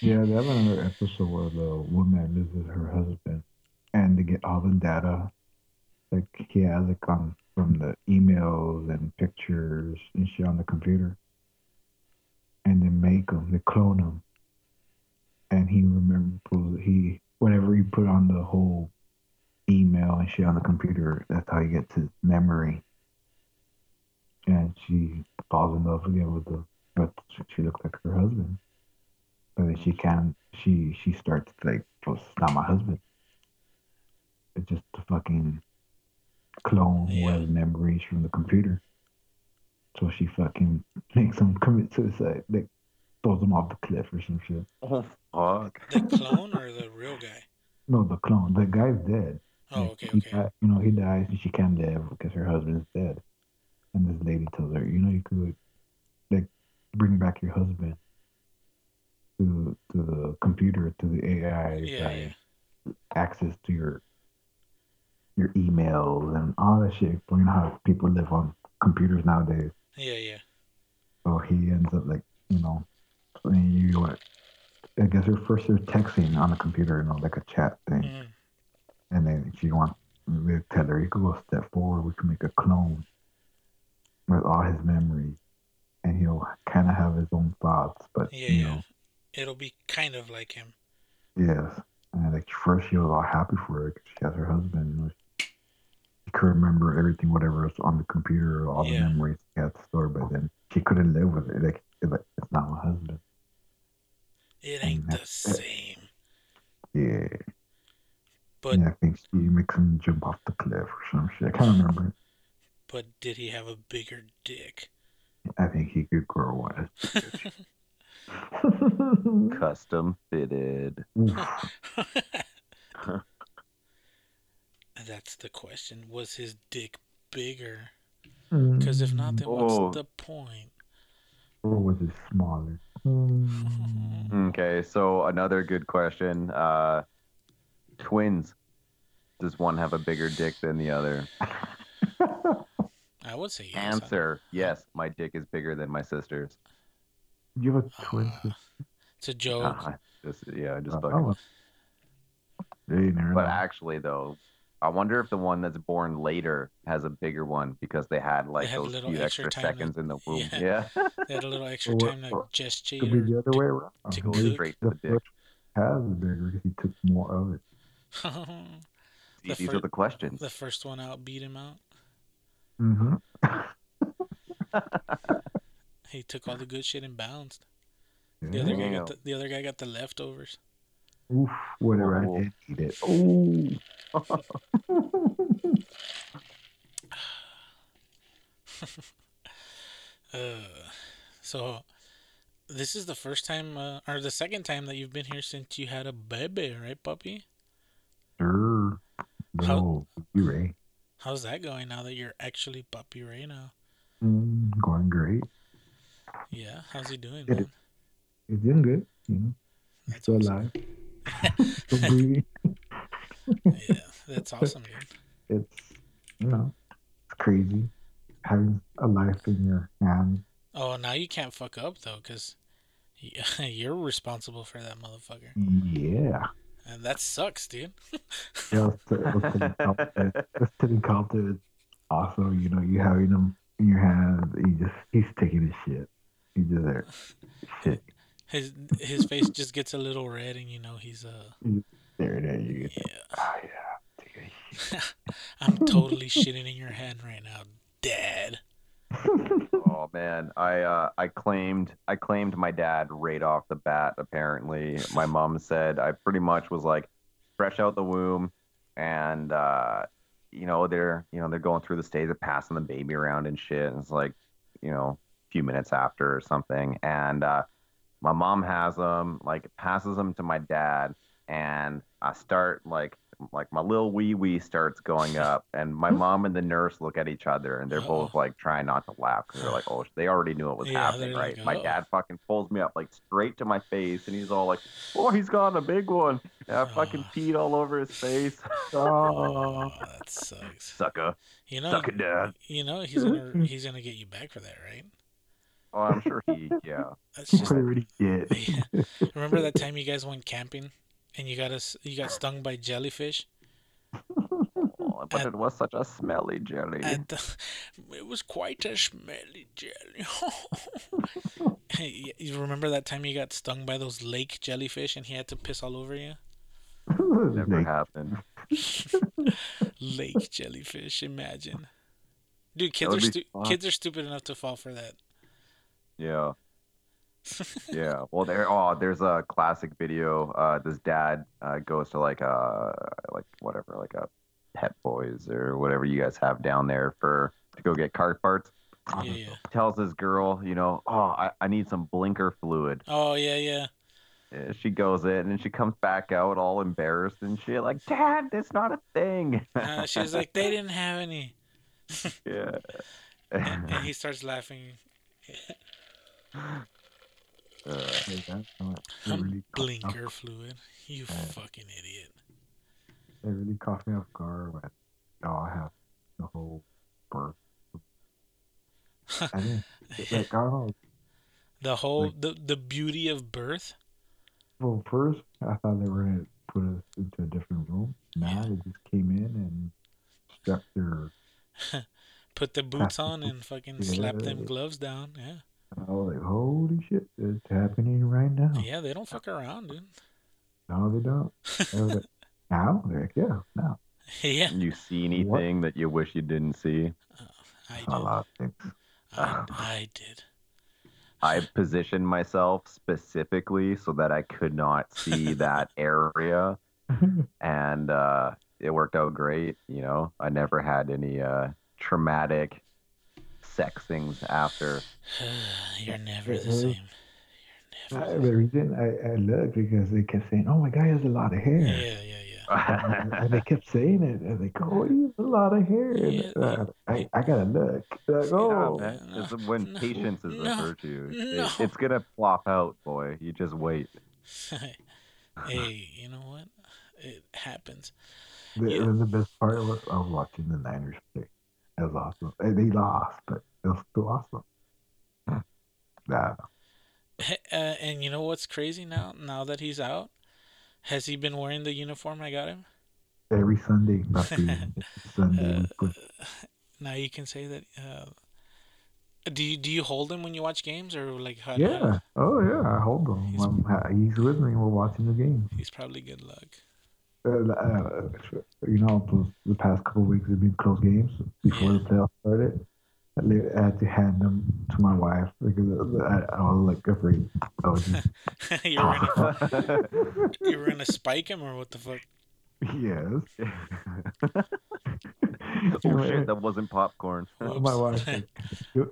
Yeah, they have another episode where the woman with her husband, and to get all the data, that he has it on from the emails and pictures and shit on the computer, and they make them, they clone them, and he remembers he whatever he put on the whole email and shit on the computer. That's how he gets his memory. And she falls in love again with the, but she looks like her husband but then she can't she she starts like well, it's not my husband it's just a fucking clone who Yeah. has memories from the computer so she fucking [laughs] makes him commit suicide like throws him off the cliff or some shit Oh fuck! The clone or the real guy? no the clone the guy's dead Oh, Like, okay, okay. di- you know he dies and she can't live because her husband's dead and this lady tells her you know you could like bring back your husband to to the computer to the AI Yeah, yeah. access to your your emails and all that shit. You know how people live on computers nowadays. Yeah, yeah. So he ends up like, you know, you what? I guess they're first they're texting on the computer, you know, like a chat thing, Mm. and then if you want, we tell her you could go a step forward. We can make a clone with all his memories, and he'll kind of have his own thoughts, but Yeah, you yeah. know, It'll be kind of like him. Yes. And like first she was all happy for her because she has her husband. You know, she could remember everything, whatever was on the computer, all Yeah. the memories she had stored, but then she couldn't live with it. Like, it's, like, it's not my husband. It ain't the same. Yeah. But yeah, I think she makes him jump off the cliff or some shit. I can't remember. but did he have a bigger dick? I think he could grow one. [laughs] Custom fitted. [laughs] [laughs] That's the question. Was his dick bigger? Because if not, then Oh. what's the point? or was it smaller? Mm. [laughs] Okay, so another good question. Uh, twins. Does one have a bigger dick than the other? I would say yes. Answer: Yes, my dick is bigger than my sister's. You have a twin Uh, sister? It's a joke. Uh, [laughs] just yeah, just Oh, fucking. They never But actually, though, I wonder if the one that's born later has a bigger one because they had like had a those little few extra extra, time to- seconds in the womb. [laughs] yeah. Yeah, They had a little [laughs] extra time to or- gesture. Could be the other way around. to go cook. straight the to the dick. first has bigger because he took more of it. [laughs] The These fir- are the questions. the first one out beat him out. Mm-hmm. He took all the good shit and bounced. The other guy got the, the other guy got the leftovers. Oof, whatever Oh. I did eat it. Oh, [laughs] [laughs] Uh, so this is the first time uh, or the second time that you've been here since you had a baby, right, puppy? sure. How- No, you Ray. How's that going now that you're actually puppy Ray now? Mm, going great. Yeah, how's he doing? It Man? He's doing good. You know, That's still awesome. alive. [laughs] yeah, that's awesome, dude. It's you know, it's crazy having a life in your hands. Oh, now you can't fuck up though, cause [laughs] you're responsible for that motherfucker, Yeah. and that sucks, dude. Yeah, let's, let's, take Compton. Compton. Also, you know, you having him in your hands, he just he's taking his shit. He just there. Shit. His his face just gets a little red, and you know he's uh There, it is. you get. yeah. Oh yeah. Take a shit. I'm totally shitting in your hand right now, Dad. oh man, I uh, I claimed I claimed my dad right off the bat. Apparently, my mom said I pretty much was like fresh out the womb, and uh, you know they're you know they're going through the stage of passing the baby around and shit. And it's like you know a few minutes after or something, and uh, my mom has them like passes them to my dad, and I start like like my little wee wee starts going up, and my [laughs] mom and the nurse look at each other, and they're both like trying not to laugh because they're like, oh, they already knew it was Yeah, happening, they're like, right? my oh. dad fucking pulls me up like straight to my face, and he's all like, oh, he's got a big one. And I fucking Oh. peed all over his face. [laughs] [laughs] Oh, that sucks. Sucker. You know, Suck it, Dad. you know he's gonna he's gonna get you back for that, right? Oh, I'm sure he, [laughs] yeah. That's just What already did. Yeah. [laughs] Remember that time you guys went camping and you got us you got stung by jellyfish? Oh, but And- it was such a smelly jelly. At the, [laughs] it was quite a smelly jelly. you you remember that time you got stung by those lake jellyfish and he had to piss all over you? Never Like, happened. Lake jellyfish, imagine. Dude, kids are be stu- kids are stupid enough to fall for that. Yeah. [laughs] yeah. Well, there. Oh, there's a classic video. Uh, this dad uh, goes to like a like whatever, like a Pep Boys or whatever you guys have down there for to go get car parts. Yeah, yeah. Tells his girl, you know, oh, I, I need some blinker fluid. Oh yeah, yeah. Uh, She goes in and she comes back out all embarrassed and shit, like, Dad, that's not a thing. Uh, she was like, they didn't have any, [laughs] yeah. and, [laughs] and he starts laughing. Really, [laughs] caught me off- blinker fluid. You fucking idiot. they really caught me off guard when oh, I have the whole birth. I didn't. Like, I. The whole Like- the the beauty of birth. Well, first I thought they were gonna put us into a different room. Now Yeah. they just came in and strapped their. [laughs] Put the boots on and fucking slap them gloves down. Yeah. I was like, holy shit, it's happening right now. Yeah, they don't fuck around, dude. No, they don't. I was like, [laughs] now? They're like, yeah, now. yeah. you see anything that you wish you didn't see? I A did. lot of things. I, I did. I positioned myself specifically so that I could not see that [laughs] area, [laughs] and uh, it worked out great. You know, I never had any uh, traumatic sex things after. [sighs] You're never the same. I, the reason I, I looked because they kept saying, "Oh my guy has a lot of hair," Yeah, yeah, yeah. and, [laughs] and they kept saying it. And like, "Oh, he has a lot of hair." And, Yeah, uh, I, I gotta look. Like, oh, man. no, It's when no, patience is no, a virtue. It- it's gonna flop out, boy. You just wait. [laughs] hey, you know what? It happens. the, yeah. the best part was I was watching the Niners play. That was awesome. And They lost, but it was still awesome. [laughs] Nah, Uh, and you know what's crazy now? Now that he's out, has he been wearing the uniform I got him? every Sunday, [laughs] Sunday. Uh, Now you can say that. Uh, do you do you hold him when you watch games or like how? yeah. Oh yeah. I hold him. He's- he's with me. We're watching the game. He's probably good luck. Uh, uh, you know, the past couple of weeks have been close games before the playoffs started. I had to hand them to my wife because I, I was like afraid. I was just, [laughs] you were gonna [laughs] [laughs] you were gonna spike him or what the fuck? yes. oh shit, that wasn't popcorn. Uh, my wife like,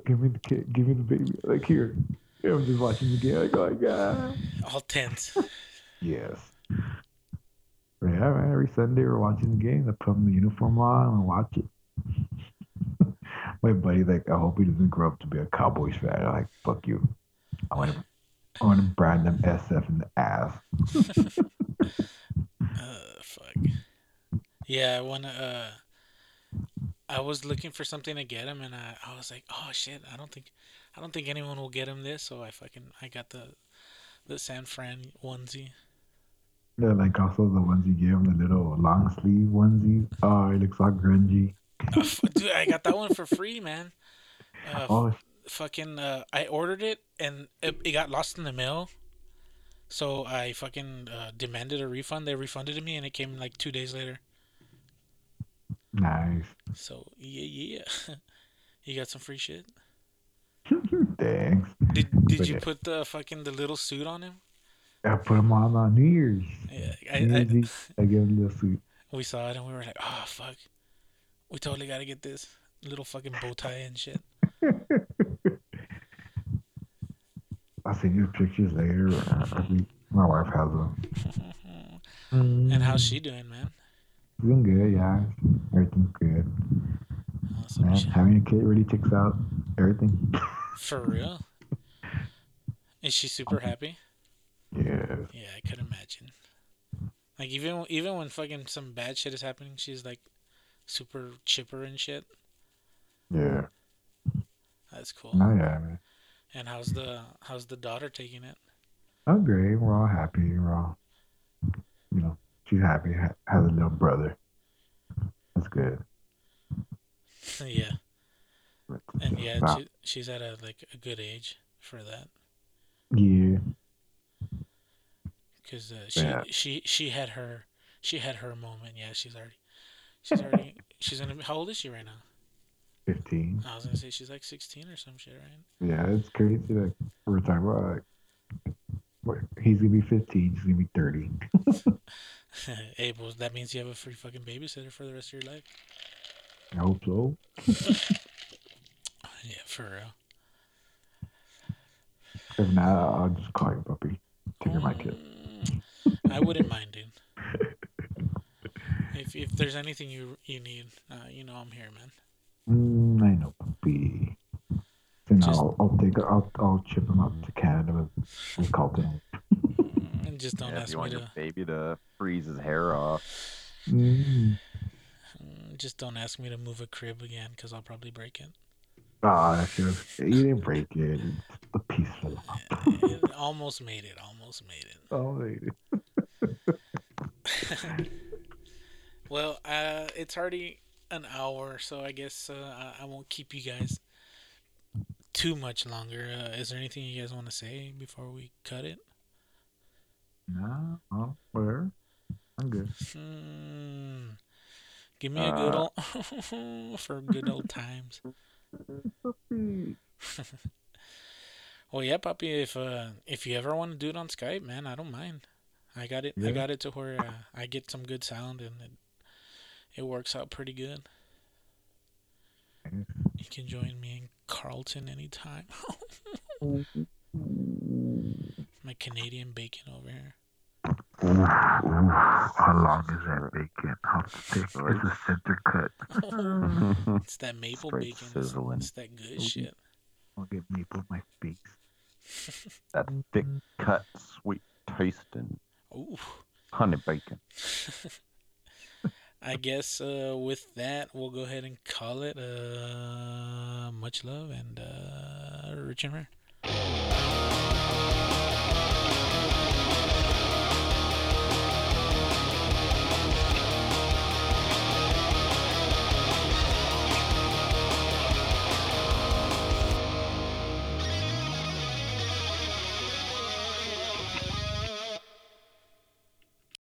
give me the kid, give me the baby. Like here, Yeah, I'm just watching the game. Like, oh my god. All tense. Yes. Yeah, man. Every Sunday we're watching the game. I put the uniform on and watch it. [laughs] my buddy like, I hope he doesn't grow up to be a Cowboys fan. I'm like, fuck you. I want to, I want to brand them SF in the ass. [laughs] Uh, fuck. Yeah, I wanna. Uh, I was looking for something to get him, and I, I was like, oh shit, I don't think, I don't think anyone will get him this. So I fucking, I got the, the San Fran onesie. Yeah, like also the ones you give him, the little long sleeve onesies. Oh, it looks all grungy. Dude, I got that one for free, man. Uh, Oh, fucking, uh, I ordered it and it, it got lost in the mail. So I fucking uh, demanded a refund. They refunded me, and it came like two days later. nice. So yeah, yeah. [laughs] you got some free shit. [laughs] Thanks. Did did But you yeah. put the fucking the little suit on him? I put them on on New Year's. Yeah, I, I, I give little suit. we saw it and we were like, oh fuck, we totally gotta get this little fucking bow tie and shit. I'll send you pictures later. I think my wife has them. [laughs] And how's she doing, man? Doing good, yeah. Everything's good. Awesome. Man, having a kid really takes out everything. For real? [laughs] Is she super happy? Yeah. Yeah, I could imagine. Like even even when fucking some bad shit is happening, she's like super chipper and shit. Yeah. That's cool. Oh yeah, man. And how's the how's the daughter taking it? I'm great. We're all happy. We're all, you know, she's happy. Has a little brother. That's good. [laughs] yeah. And yeah, she, she's at a like a good age for that. yeah. Cause uh, she Yeah. she she had her she had her moment. Yeah, she's already she's already [laughs] she's gonna how old is she right now? 15. I was gonna say she's like sixteen or some shit, right? Yeah, it's crazy. Like, we're talking about, like, he's going to be 15. She's going to be 30. [laughs] hey, well, that means you have a free fucking babysitter for the rest of your life. I hope so. [laughs] Yeah, for real. If not, I'll just call you puppy. Take of my kid. I wouldn't mind, dude. If if there's anything you you need, uh, you know I'm here, man. Mm, I know, puppy. Then Just- I'll, I'll take I'll, I'll chip him up to Canada with, with Colton. And just don't Yeah, if ask you me want to your baby to freeze his hair off. Mm. mm, just don't ask me to move a crib again, cause I'll probably break it. Ah, that shit was, you didn't break it. It's the piece fell off. [laughs] it almost made it. Almost made it. Oh, lady. [laughs] Well, uh, it's already an hour, so I guess uh, I, won't keep you guys too much longer. Uh, is there anything you guys want to say before we cut it? No, oh. I'm good. Hmm. Give me a good Uh. old [laughs] for good old times. [laughs] Well, yeah, puppy. If uh, if you ever want to do it on Skype, man, I don't mind. I got it. I got it to where uh, I get some good sound and it, it works out pretty good. You can join me in Carlton anytime. [laughs] My Canadian bacon over here. Ooh, ooh, how long is that bacon? How thick is the center cut? [laughs] It's that maple Straight bacon. It's, sizzling. it's that good shit. I'll get maple in my face. that thick cut, sweet tasting Ooh. honey bacon. [laughs] I guess uh, with that, we'll go ahead and call it uh, much love and uh, rich and rare.